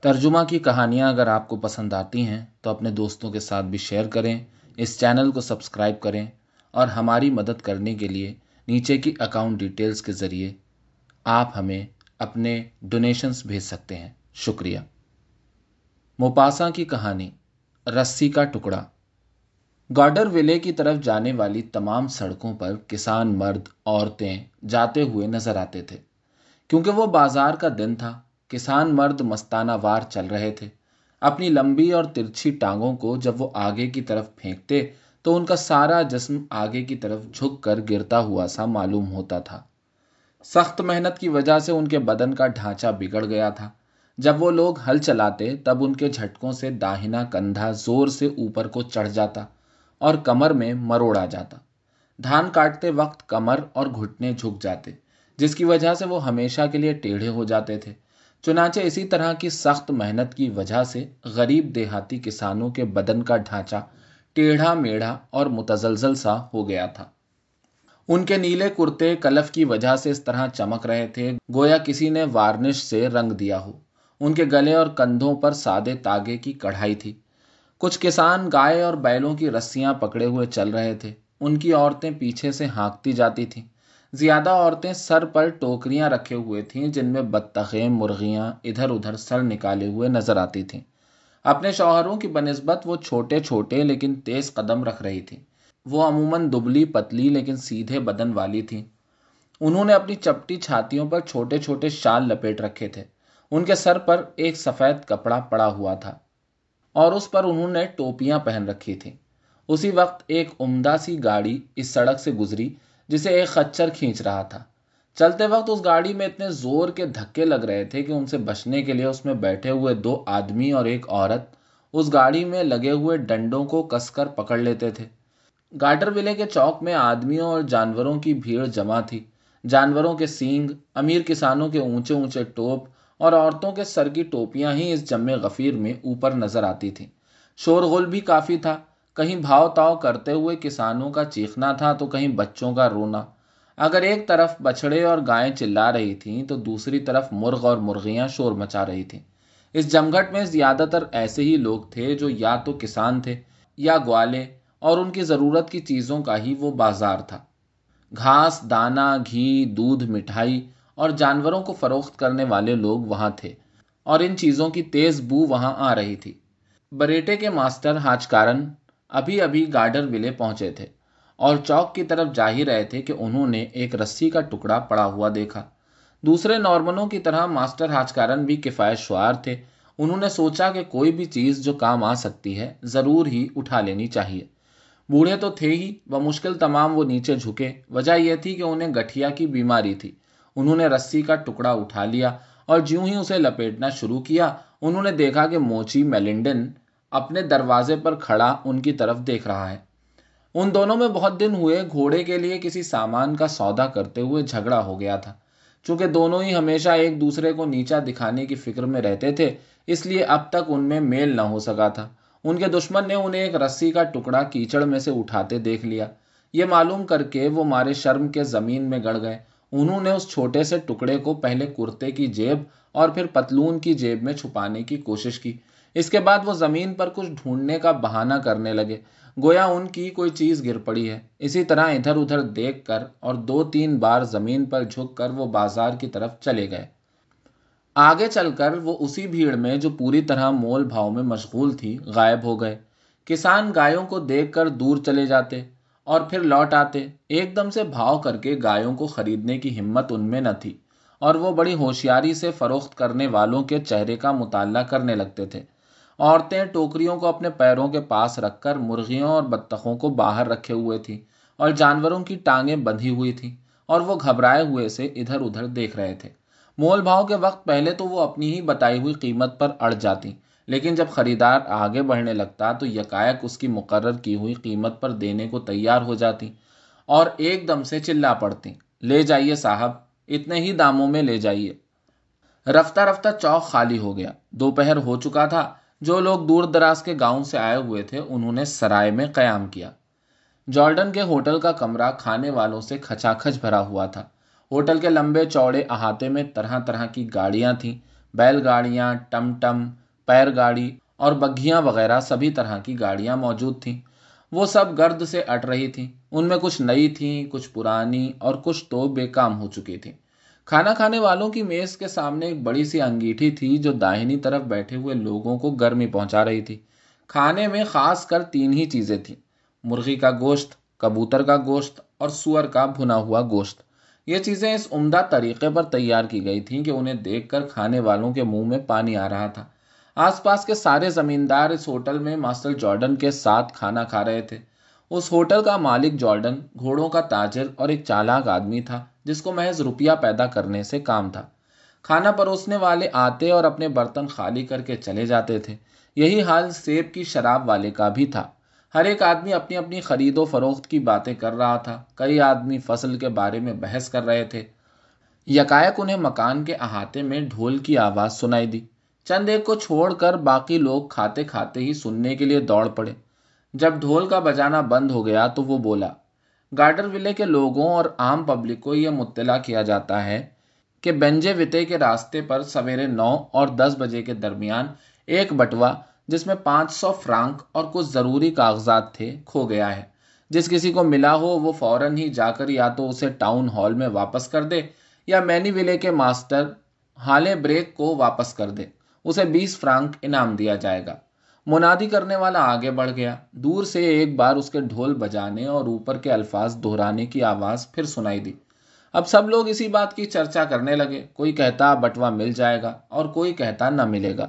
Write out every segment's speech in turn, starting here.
ترجمہ کی کہانیاں اگر آپ کو پسند آتی ہیں، تو اپنے دوستوں کے ساتھ بھی شیئر کریں، اس چینل کو سبسکرائب کریں اور ہماری مدد کرنے کے لیے نیچے کی اکاؤنٹ ڈیٹیلز کے ذریعے آپ ہمیں اپنے ڈونیشنز بھیج سکتے ہیں۔ شکریہ۔ موپاسا کی کہانی، رسی کا ٹکڑا۔ گارڈر ولے کی طرف جانے والی تمام سڑکوں پر کسان، مرد، عورتیں جاتے ہوئے نظر آتے تھے، کیونکہ وہ بازار کا دن تھا۔ کسان مرد مستانہ وار چل رہے تھے۔ اپنی لمبی اور ترچھی ٹانگوں کو جب وہ آگے کی طرف پھینکتے، تو ان کا سارا جسم آگے کی طرف جھک کر گرتا ہوا سا معلوم ہوتا تھا۔ سخت محنت کی وجہ سے ان کے بدن کا ڈھانچہ بگڑ گیا تھا۔ جب وہ لوگ ہل چلاتے، تب ان کے جھٹکوں سے داہنا کندھا زور سے اوپر کو چڑھ جاتا اور کمر میں مروڑا جاتا۔ دھان کاٹتے وقت کمر اور گھٹنے جھک جاتے، جس کی وجہ سے وہ ہمیشہ کے لیے ٹیڑھے ہو جاتے تھے۔ چنانچہ اسی طرح کی سخت محنت کی وجہ سے غریب دیہاتی کسانوں کے بدن کا ڈھانچہ ٹیڑھا میڑھا اور متزلزل سا ہو گیا تھا۔ ان کے نیلے کرتے کلف کی وجہ سے اس طرح چمک رہے تھے، گویا کسی نے وارنش سے رنگ دیا ہو۔ ان کے گلے اور کندھوں پر سادے تاگے کی کڑھائی تھی۔ کچھ کسان گائے اور بیلوں کی رسیاں پکڑے ہوئے چل رہے تھے۔ ان کی عورتیں پیچھے سے ہانکتی جاتی تھیں۔ زیادہ عورتیں سر پر ٹوکریاں رکھے ہوئے تھیں جن میں بطخیں، مرغیاں ادھر ادھر سر نکالے ہوئے نظر آتی تھیں اپنے شوہروں کی بنسبت وہ چھوٹے چھوٹے لیکن تیز قدم رکھ رہی تھی۔ وہ عموماً دبلی پتلی لیکن سیدھے بدن والی تھیں۔ انہوں نے اپنی چپٹی چھاتیوں پر چھوٹے چھوٹے شال لپیٹ رکھے تھے۔ ان کے سر پر ایک سفید کپڑا پڑا ہوا تھا اور اس پر انہوں نے ٹوپیاں پہن رکھی تھیں۔ اسی وقت ایک عمدہ سی گاڑی اس سڑک سے گزری۔ جسے ایک خچر کھینچ رہا تھا۔ چلتے وقت اس گاڑی میں اتنے زور کے دھکے لگ رہے تھے کہ ان سے بچنے کے لیے اس میں بیٹھے ہوئے دو آدمی اور ایک عورت اس گاڑی میں لگے ہوئے ڈنڈوں کو کس کر پکڑ لیتے تھے۔ گارڈر ولے کے چوک میں آدمیوں اور جانوروں کی بھیڑ جمع تھی۔ جانوروں کے سینگ، امیر کسانوں کے اونچے اونچے ٹوپ اور عورتوں کے سر کی ٹوپیاں ہی اس جمع غفیر میں اوپر نظر آتی تھیں۔ شور غل بھی کافی تھا۔ کہیں بھاؤ تاؤ کرتے ہوئے کسانوں کا چیخنا تھا تو کہیں بچوں کا رونا۔ اگر ایک طرف بچھڑے اور گائیں چلا رہی تھیں تو دوسری طرف مرغ اور مرغیاں شور مچا رہی تھیں۔ اس جمگھٹ میں زیادہ تر ایسے ہی لوگ تھے جو یا تو کسان تھے یا گوالے، اور ان کی ضرورت کی چیزوں کا ہی وہ بازار تھا۔ گھاس، دانا، گھی، دودھ، مٹھائی اور جانوروں کو فروخت کرنے والے لوگ وہاں تھے، اور ان چیزوں کی تیز بو وہاں آ رہی تھی۔ بریٹے کے ماسٹر ہاچکارن ابھی ابھی گارڈر ولے پہنچے تھے اور چوک کی طرف جا ہی رہے تھے کہ انہوں نے ایک رسی کا ٹکڑا پڑا ہوا دیکھا۔ دوسرے نارمنوں کی طرح ماسٹر ہاچکارن بھی کفایت شعار تھے۔ انہوں نے سوچا کہ کوئی بھی چیز جو کام آ سکتی ہے، ضرور ہی اٹھا لینی چاہیے۔ بوڑھے تو تھے ہی، بمشکل تمام وہ نیچے جھکے۔ وجہ یہ تھی کہ انہیں گٹھیا کی بیماری تھی۔ انہوں نے رسی کا ٹکڑا اٹھا لیا اور جیوں ہی اسے لپیٹنا شروع کیا، انہوں نے دیکھا کہ موچی میلنڈن اپنے دروازے پر کھڑا ان کی طرف دیکھ رہا ہے۔ ان دونوں میں بہت دن ہوئے گھوڑے کے لیے کسی سامان کا سودا کرتے ہوئے جھگڑا ہو گیا تھا۔ چونکہ دونوں ہی ہمیشہ ایک دوسرے کو نیچا دکھانے کی فکر میں رہتے تھے، اس لیے اب تک ان میں میل نہ ہو سکا تھا۔ ان کے دشمن نے انہیں ایک رسی کا ٹکڑا کیچڑ میں سے اٹھاتے دیکھ لیا۔ یہ معلوم کر کے وہ مارے شرم کے زمین میں گڑ گئے۔ انہوں نے اس چھوٹے سے ٹکڑے کو پہلے کرتے کی جیب اور پھر پتلون کی جیب میں چھپانے کی کوشش کی۔ اس کے بعد وہ زمین پر کچھ ڈھونڈنے کا بہانہ کرنے لگے۔ گویا ان کی کوئی چیز گر پڑی ہے۔ اسی طرح ادھر ادھر دیکھ کر اور دو تین بار زمین پر جھک کر وہ بازار کی طرف چلے گئے۔ آگے چل کر وہ اسی بھیڑ میں جو پوری طرح مول بھاؤ میں مشغول تھی، غائب ہو گئے۔ کسان گایوں کو دیکھ کر دور چلے جاتے اور پھر لوٹ آتے۔ ایک دم سے بھاؤ کر کے گایوں کو خریدنے کی ہمت ان میں نہ تھی اور وہ بڑی ہوشیاری سے فروخت کرنے والوں کے چہرے کا مطالعہ کرنے لگتے تھے۔ عورتیں ٹوکریوں کو اپنے پیروں کے پاس رکھ کر مرغیوں اور بطخوں کو باہر رکھے ہوئے تھیں اور جانوروں کی ٹانگیں بندھی ہوئی تھیں اور وہ گھبرائے ہوئے سے ادھر ادھر دیکھ رہے تھے۔ مول بھاؤ کے وقت پہلے تو وہ اپنی ہی بتائی ہوئی قیمت پر اڑ جاتی، لیکن جب خریدار آگے بڑھنے لگتا تو یکایک اس کی مقرر کی ہوئی قیمت پر دینے کو تیار ہو جاتی اور ایک دم سے چلا پڑتی۔ لے جائیے صاحب، اتنے ہی داموں میں لے جائیے رفتہ رفتہ چوک خالی ہو گیا۔ دوپہر ہو چکا تھا۔ جو لوگ دور دراز کے گاؤں سے آئے ہوئے تھے، انہوں نے سرائے میں قیام کیا۔ جارڈن کے ہوٹل کا کمرہ کھانے والوں سے کھچا کھچ بھرا ہوا تھا۔ ہوٹل کے لمبے چوڑے احاطے میں طرح طرح کی گاڑیاں تھیں۔ بیل گاڑیاں، ٹم ٹم، پیر گاڑی اور بگھیاں وغیرہ سبھی طرح کی گاڑیاں موجود تھیں۔ وہ سب گرد سے اٹ رہی تھیں۔ ان میں کچھ نئی تھیں، کچھ پرانی اور کچھ تو بے کام ہو چکی تھیں۔ کھانا کھانے والوں کی میز کے سامنے ایک بڑی سی انگیٹھی تھی جو داہنی طرف بیٹھے ہوئے لوگوں کو گرمی پہنچا رہی تھی۔ کھانے میں خاص کر تین ہی چیزیں تھیں۔ مرغی کا گوشت، کبوتر کا گوشت اور سور کا بھنا ہوا گوشت۔ یہ چیزیں اس عمدہ طریقے پر تیار کی گئی تھیں کہ انہیں دیکھ کر کھانے والوں کے منہ میں پانی آ رہا تھا۔ آس پاس کے سارے زمیندار اس ہوٹل میں ماسٹر جارڈن کے ساتھ کھانا کھا رہے تھے۔ اس ہوٹل کا مالک جارڈن، گھوڑوں کا تاجر اور ایک چالاک آدمی تھا۔ جس کو محض روپیہ پیدا کرنے سے کام تھا۔ کھانا پروسنے والے آتے اور اپنے برتن خالی کر کے چلے جاتے تھے۔ یہی حال سیب کی شراب والے کا بھی تھا۔ ہر ایک آدمی اپنی اپنی خرید و فروخت کی باتیں کر رہا تھا۔ کئی آدمی فصل کے بارے میں بحث کر رہے تھے۔ یکایک انہیں مکان کے احاطے میں ڈھول کی آواز سنائی دی۔ چند ایک کو چھوڑ کر باقی لوگ کھاتے کھاتے ہی سننے کے لیے دوڑ پڑے۔ جب ڈھول کا بجانا بند ہو گیا تو وہ بولا گارڈر ولے کے لوگوں اور عام پبلک کو یہ مطلع کیا جاتا ہے کہ بنجے وتے کے راستے پر سویرے نو اور دس بجے کے درمیان ایک بٹوا جس میں پانچ سو فرانک اور کچھ ضروری کاغذات تھے کھو گیا ہے۔ جس کسی کو ملا ہو وہ فوراً ہی جا کر یا تو اسے ٹاؤن ہال میں واپس کر دے یا مینی ولے کے ماسٹر ہالے بریک کو واپس کر دے۔ اسے بیس فرانک انعام دیا جائے گا۔ منادی کرنے والا آگے بڑھ گیا۔ دور سے ایک بار اس کے ڈھول بجانے اور اوپر کے الفاظ دہرانے کی آواز پھر سنائی دی۔ اب سب لوگ اسی بات کی چرچا کرنے لگے۔ کوئی کہتا بٹوا مل جائے گا اور کوئی کہتا نہ ملے گا۔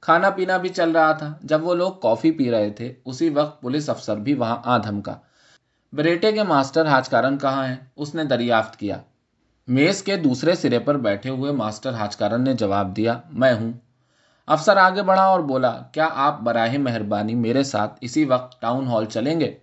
کھانا پینا بھی چل رہا تھا۔ جب وہ لوگ کافی پی رہے تھے، اسی وقت پولیس افسر بھی وہاں آ دھمکا۔ بریٹے کے ماسٹر ہاجکارن کہاں ہیں؟ اس نے دریافت کیا۔ میز کے دوسرے سرے پر بیٹھے ہوئے ماسٹر ہاجکارن نے جواب دیا، میں ہوں۔ افسر آگے بڑھا اور بولا، کیا آپ براہ مہربانی میرے ساتھ اسی وقت ٹاؤن ہال چلیں گے؟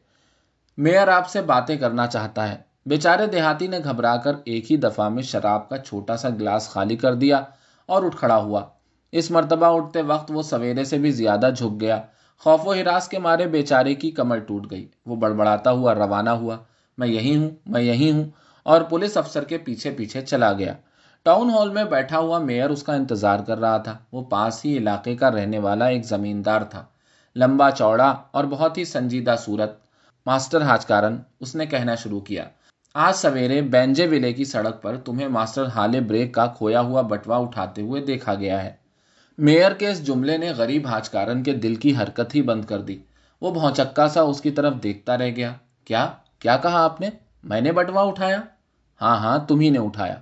میئر آپ سے باتیں کرنا چاہتا ہے۔ بیچارے دیہاتی نے گھبرا کر ایک ہی دفعہ میں شراب کا چھوٹا سا گلاس خالی کر دیا اور اٹھ کھڑا ہوا۔ اس مرتبہ اٹھتے وقت وہ سویرے سے بھی زیادہ جھک گیا۔ خوف و ہراس کے مارے بیچارے کی کمر ٹوٹ گئی۔ وہ بڑبڑاتا ہوا، روانہ ہوا۔ میں یہی ہوں، میں یہی ہوں۔ اور پولیس افسر کے پیچھے پیچھے چلا گیا۔ ٹاؤن ہال میں بیٹھا ہوا میئر اس کا انتظار کر رہا تھا۔ وہ پاس ہی علاقے کا رہنے والا ایک زمیندار تھا۔ لمبا چوڑا اور بہت ہی سنجیدہ صورت۔ ماسٹر ہاجکارن اس نے کہنا شروع کیا۔ آج سویرے بینجے ولے کی سڑک پر تمہیں ماسٹر ہالے بریک کا کھویا ہوا بٹوا اٹھاتے ہوئے دیکھا گیا ہے۔ میئر کے اس جملے نے غریب ہاجکارن کے دل کی حرکت ہی بند کر دی۔ وہ بھونچکا سا اس کی طرف دیکھتا رہ گیا۔ کیا؟ کیا کہا آپ نے؟ میں نے بٹوا اٹھایا؟ ہاں ہاں تم ہی نے اٹھایا۔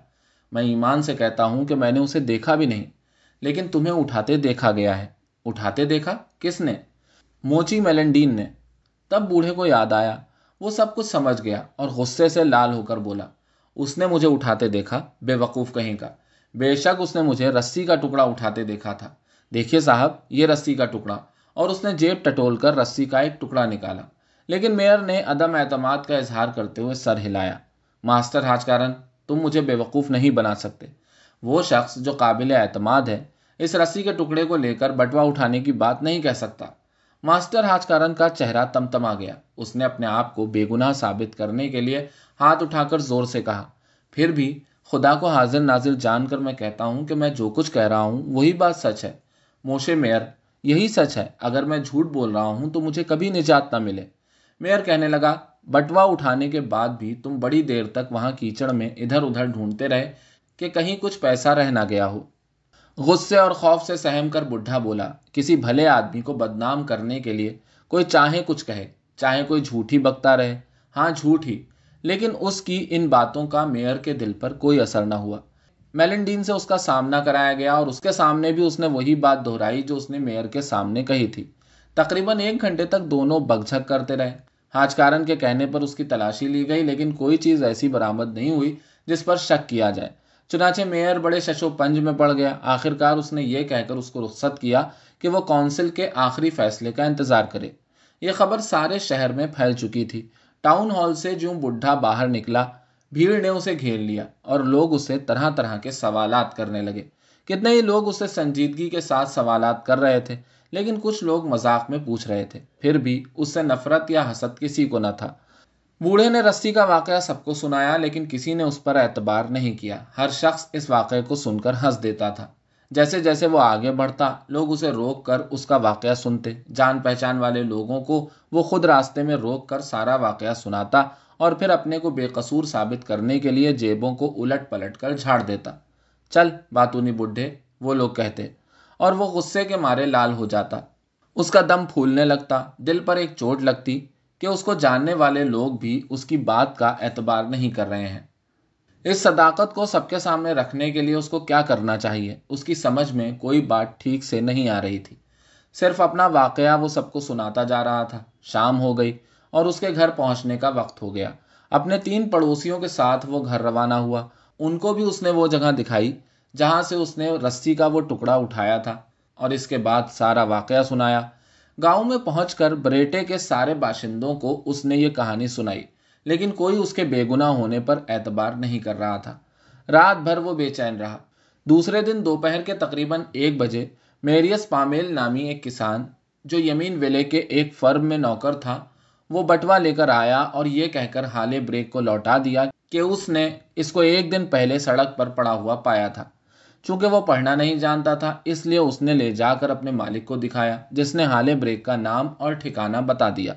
میں ایمان سے کہتا ہوں کہ میں نے اسے دیکھا بھی نہیں، لیکن تمہیں اٹھاتے دیکھا گیا ہے۔ اٹھاتے دیکھا؟ کس نے؟ موچی میلنڈین نے۔ تب بوڑھے کو یاد آیا۔ وہ سب کچھ سمجھ گیا اور غصے سے لال ہو کر بولا، اس نے مجھے اٹھاتے دیکھا؟ بے وقوف کہیں کا۔ بے شک اس نے مجھے رسی کا ٹکڑا اٹھاتے دیکھا تھا۔ دیکھیے صاحب، یہ رسی کا ٹکڑا۔ اور اس نے جیب ٹٹول کر رسی کا ایک ٹکڑا نکالا۔ لیکن میئر نے عدم اعتماد کا اظہار کرتے ہوئے سر ہلایا۔ ماسٹر ہاج کارن تم مجھے بے وقوف نہیں بنا سکتے۔ وہ شخص جو قابل اعتماد ہے، اس رسی کے ٹکڑے کو لے کر بٹوا اٹھانے کی بات نہیں کہہ سکتا۔ ماسٹر ہاج کارن کا چہرہ تم گیا۔ اس نے اپنے آپ کو بے گناہ ثابت کرنے کے لیے ہاتھ اٹھا کر زور سے کہا۔ پھر بھی خدا کو حاضر ناظر جان کر میں کہتا ہوں کہ میں جو کچھ کہہ رہا ہوں، وہی بات سچ ہے۔ موشے میئر، یہی سچ ہے۔ اگر میں جھوٹ بول رہا ہوں تو مجھے کبھی نجات نہ ملے۔ میئر کہنے لگا بٹوا اٹھانے کے بعد بھی تم بڑی دیر تک وہاں کیچڑ میں ادھر ادھر ڈھونڈتے رہے کہ کہیں کچھ پیسہ رہ نہ گیا ہو۔ غصے اور خوف سے سہم کر بڈھا بولا، کسی بھلے آدمی کو بدنام کرنے کے لیے کوئی چاہے کچھ کہے، چاہے کوئی جھوٹ ہی بکتا رہے۔ ہاں جھوٹ ہی لیکن اس کی ان باتوں کا میئر کے دل پر کوئی اثر نہ ہوا۔ میلنڈین سے اس کا سامنا کرایا گیا اور اس کے سامنے بھی اس نے وہی بات دہرائی جو اس نے میئر کے سامنے کہی تھی۔ تقریباً ایک گھنٹے تک دونوں بگجھک کرتے رہے۔ حاج کارن کے کہنے پر اس کی تلاشی لی گئی، لیکن کوئی چیز ایسی برآمد نہیں ہوئی جس پر شک کیا جائے۔ چنانچہ میئر بڑے ششو پنج میں پڑ گیا۔ آخرکار اس نے یہ کہہ کر اس کو رخصت کیا کہ وہ کونسل کے آخری فیصلے کا انتظار کرے۔ یہ خبر سارے شہر میں پھیل چکی تھی۔ ٹاؤن ہال سے جو بڈھا باہر نکلا، بھیڑ نے اسے گھیر لیا اور لوگ اسے طرح طرح کے سوالات کرنے لگے۔ کتنے ہی لوگ اسے سنجیدگی کے ساتھ سوالات کر رہے تھے۔ لیکن کچھ لوگ مذاق میں پوچھ رہے تھے۔ پھر بھی اس سے نفرت یا حسد کسی کو نہ تھا۔ بوڑھے نے رسی کا واقعہ سب کو سنایا، لیکن کسی نے اس پر اعتبار نہیں کیا۔ ہر شخص اس واقعے کو سن کر ہنس دیتا تھا۔ جیسے جیسے وہ آگے بڑھتا، لوگ اسے روک کر اس کا واقعہ سنتے۔ جان پہچان والے لوگوں کو وہ خود راستے میں روک کر سارا واقعہ سناتا اور پھر اپنے کو بے قصور ثابت کرنے کے لیے جیبوں کو الٹ پلٹ کر جھاڑ دیتا۔ چل، باتونی بڈھے، وہ لوگ کہتے اور وہ غصے کے مارے لال ہو جاتا۔ اس کا دم پھولنے لگتا، دل پر ایک چوٹ لگتی کہ اس کو جاننے والے لوگ بھی اس کی بات کا اعتبار نہیں کر رہے ہیں۔ اس صداقت کو سب کے سامنے رکھنے کے لیے اس کو کیا کرنا چاہیے؟ اس کی سمجھ میں کوئی بات ٹھیک سے نہیں آ رہی تھی۔ صرف اپنا واقعہ وہ سب کو سناتا جا رہا تھا۔ شام ہو گئی اور اس کے گھر پہنچنے کا وقت ہو گیا۔ اپنے تین پڑوسیوں کے ساتھ وہ گھر روانہ ہوا۔ ان کو بھی اس نے وہ جگہ دکھائی۔ جہاں سے اس نے رسی کا وہ ٹکڑا اٹھایا تھا اور اس کے بعد سارا واقعہ سنایا۔ گاؤں میں پہنچ کر بریٹے کے سارے باشندوں کو اس نے یہ کہانی سنائی، لیکن کوئی اس کے بے گنا ہونے پر اعتبار نہیں کر رہا تھا۔ رات بھر وہ بے چین رہا۔ دوسرے دن دوپہر کے تقریباً ایک بجے میریس پامیل نامی ایک کسان جو یمین ویلے کے ایک فرم میں نوکر تھا، وہ بٹوا لے کر آیا اور یہ کہہ کر ہالے بریک کو لوٹا دیا کہ اس نے اس کو ایک دن پہلے سڑک پر پڑا ہوا پایا تھا۔ چونکہ وہ پڑھنا نہیں جانتا تھا، اس لیے اس نے لے جا کر اپنے مالک کو دکھایا، جس نے ہالے بریک کا نام اور ٹھکانہ بتا دیا۔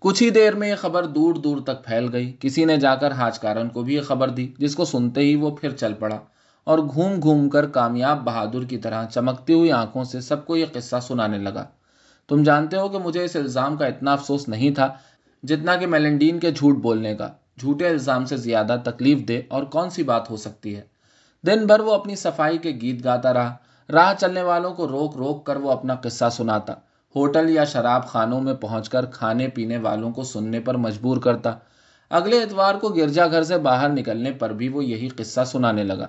کچھ ہی دیر میں یہ خبر دور دور تک پھیل گئی۔ کسی نے جا کر حاج کارن کو بھی یہ خبر دی، جس کو سنتے ہی وہ پھر چل پڑا اور گھوم گھوم کر کامیاب بہادر کی طرح چمکتی ہوئی آنکھوں سے سب کو یہ قصہ سنانے لگا۔ تم جانتے ہو کہ مجھے اس الزام کا اتنا افسوس نہیں تھا جتنا کہ میلنڈین کے جھوٹ بولنے کا۔ جھوٹے الزام سے زیادہ تکلیف دے اور کون سی بات ہو سکتی ہے؟ دن بھر وہ اپنی صفائی کے گیت گاتا رہا۔ راہ چلنے والوں کو روک روک کر وہ اپنا قصہ سناتا۔ ہوٹل یا شراب خانوں میں پہنچ کر کھانے پینے والوں کو سننے پر مجبور کرتا۔ اگلے اتوار کو گرجا گھر سے باہر نکلنے پر بھی وہ یہی قصہ سنانے لگا۔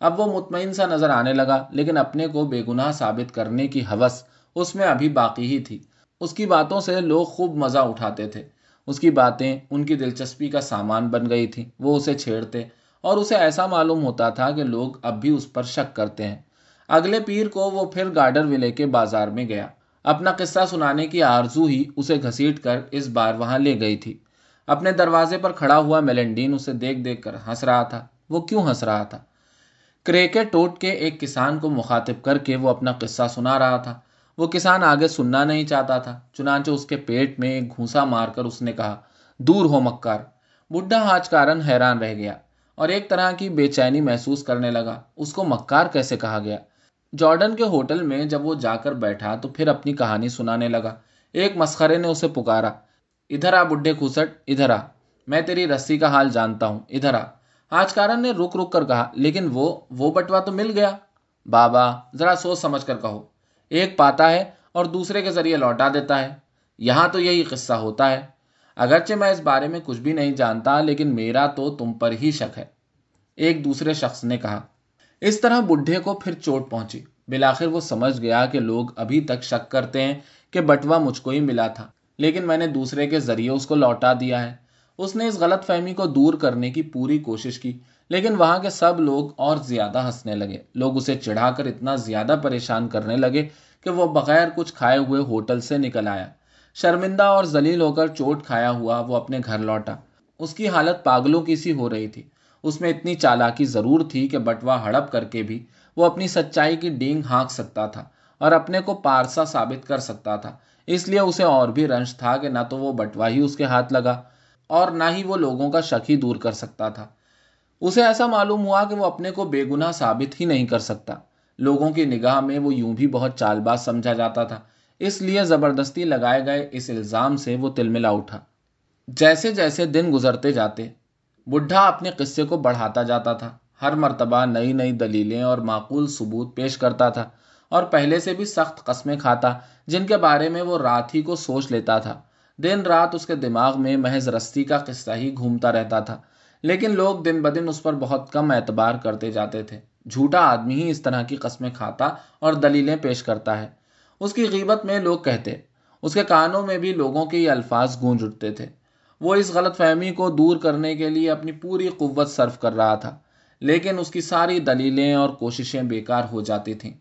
اب وہ مطمئن سا نظر آنے لگا، لیکن اپنے کو بے گناہ ثابت کرنے کی حوث اس میں ابھی باقی ہی تھی۔ اس کی باتوں سے لوگ خوب مزہ اٹھاتے تھے۔ اس کی باتیں، ان کی دلچسپی کا سامان بن گئی تھی وہ اسے چھیڑتے اور اسے ایسا معلوم ہوتا تھا کہ لوگ اب بھی اس پر شک کرتے ہیں۔ اگلے پیر کو وہ پھر گارڈر ولے کے بازار میں گیا۔ اپنا قصہ سنانے کی آرزو ہی اسے گھسیٹ کر اس بار وہاں لے گئی تھی۔ اپنے دروازے پر کھڑا ہوا میلنڈین اسے دیکھ دیکھ کر ہنس رہا تھا۔ وہ کیوں ہنس رہا تھا؟ کریکٹ ٹوٹ کے ایک کسان کو مخاطب کر کے وہ اپنا قصہ سنا رہا تھا۔ وہ کسان آگے سننا نہیں چاہتا تھا، چنانچہ اس کے پیٹ میں ایک گھونسا مار کر اس نے کہا، دور ہو مکار۔ بڈھا ہاج کارن حیران رہ گیا۔ اور ایک طرح کی بے چینی محسوس کرنے لگا۔ اس کو مکار کیسے کہا گیا؟ جارڈن کے ہوٹل میں جب وہ جا کر بیٹھا تو پھر اپنی کہانی سنانے لگا۔ ایک مسخرے نے اسے پکارا۔ ادھر آ، بڈھے کھوسٹ، ادھر آ۔ میں تیری رسی کا حال جانتا ہوں، ادھر آ۔ آج کارن نے رک رک کر کہا، لیکن وہ وہ بٹوا تو مل گیا۔ بابا، ذرا سوچ سمجھ کر کہو۔ ایک پاتا ہے اور دوسرے کے ذریعے لوٹا دیتا ہے۔ یہاں تو یہی قصہ ہوتا ہے۔ اگرچہ میں اس بارے میں کچھ بھی نہیں جانتا، لیکن میرا تو تم پر ہی شک ہے۔ ایک دوسرے شخص نے کہا، اس طرح بڈھے کو پھر چوٹ پہنچی۔ بلاخر وہ سمجھ گیا کہ لوگ ابھی تک شک کرتے ہیں کہ بٹوا مجھ کو ہی ملا تھا، لیکن میں نے دوسرے کے ذریعے اس کو لوٹا دیا ہے۔ اس نے اس غلط فہمی کو دور کرنے کی پوری کوشش کی، لیکن وہاں کے سب لوگ اور زیادہ ہنسنے لگے۔ لوگ اسے چڑھا کر اتنا زیادہ پریشان کرنے لگے کہ وہ بغیر کچھ کھائے ہوئے ہوٹل سے نکل آیا۔ شرمندہ اور ذلیل ہو کر چوٹ کھایا ہوا وہ اپنے گھر لوٹا۔ اس کی حالت پاگلوں کی سی ہو رہی تھی۔ اس میں اتنی چالاکی ضرور تھی کہ بٹوا ہڑپ کر کے بھی وہ اپنی سچائی کی ڈینگ ہانک سکتا تھا اور اپنے کو پارسا ثابت کر سکتا تھا۔ اس لیے اسے اور بھی رنش تھا کہ نہ تو وہ بٹوا ہی اس کے ہاتھ لگا اور نہ ہی وہ لوگوں کا شک ہی دور کر سکتا تھا۔ اسے ایسا معلوم ہوا کہ وہ اپنے کو بے گنا ثابت ہی نہیں کر سکتا۔ لوگوں کی نگاہ میں وہ یوں بھی بہت چال باز سمجھا جاتا تھا۔ اس لیے زبردستی لگائے گئے اس الزام سے وہ تل ملا اٹھا۔ جیسے جیسے دن گزرتے جاتے، بڈھا اپنے قصے کو بڑھاتا جاتا تھا۔ ہر مرتبہ نئی نئی دلیلیں اور معقول ثبوت پیش کرتا تھا اور پہلے سے بھی سخت قسمیں کھاتا، جن کے بارے میں وہ رات ہی کو سوچ لیتا تھا۔ دن رات اس کے دماغ میں محض رستی کا قصہ ہی گھومتا رہتا تھا، لیکن لوگ دن بدن اس پر بہت کم اعتبار کرتے جاتے تھے۔ جھوٹا آدمی ہی اس طرح کی قسمیں کھاتا اور دلیلیں پیش کرتا ہے۔ اس کی غیبت میں لوگ کہتے، اس کے کانوں میں بھی لوگوں کے یہ الفاظ گونج اٹھتے تھے۔ وہ اس غلط فہمی کو دور کرنے کے لیے اپنی پوری قوت صرف کر رہا تھا، لیکن اس کی ساری دلیلیں اور کوششیں بیکار ہو جاتی تھیں۔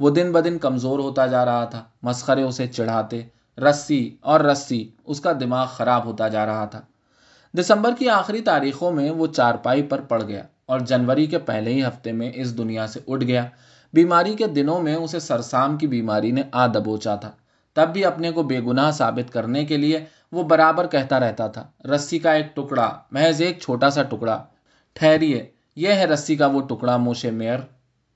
وہ دن بدن کمزور ہوتا جا رہا تھا، مسخرے اسے چڑھاتے، رسی اور رسی اس کا دماغ خراب ہوتا جا رہا تھا۔ دسمبر کی آخری تاریخوں میں وہ چارپائی پر پڑ گیا اور جنوری کے پہلے ہی ہفتے میں اس دنیا سے اٹھ گیا۔ بیماری کے دنوں میں اسے سرسام کی بیماری نے آ دبوچا تھا۔ تب بھی اپنے کو بے گناہ ثابت کرنے کے لیے وہ برابر کہتا رہتا تھا، رسی کا ایک ٹکڑا، محض ایک چھوٹا سا ٹکڑا۔ ٹھہریے، یہ ہے رسی کا وہ ٹکڑا، موشے میئر۔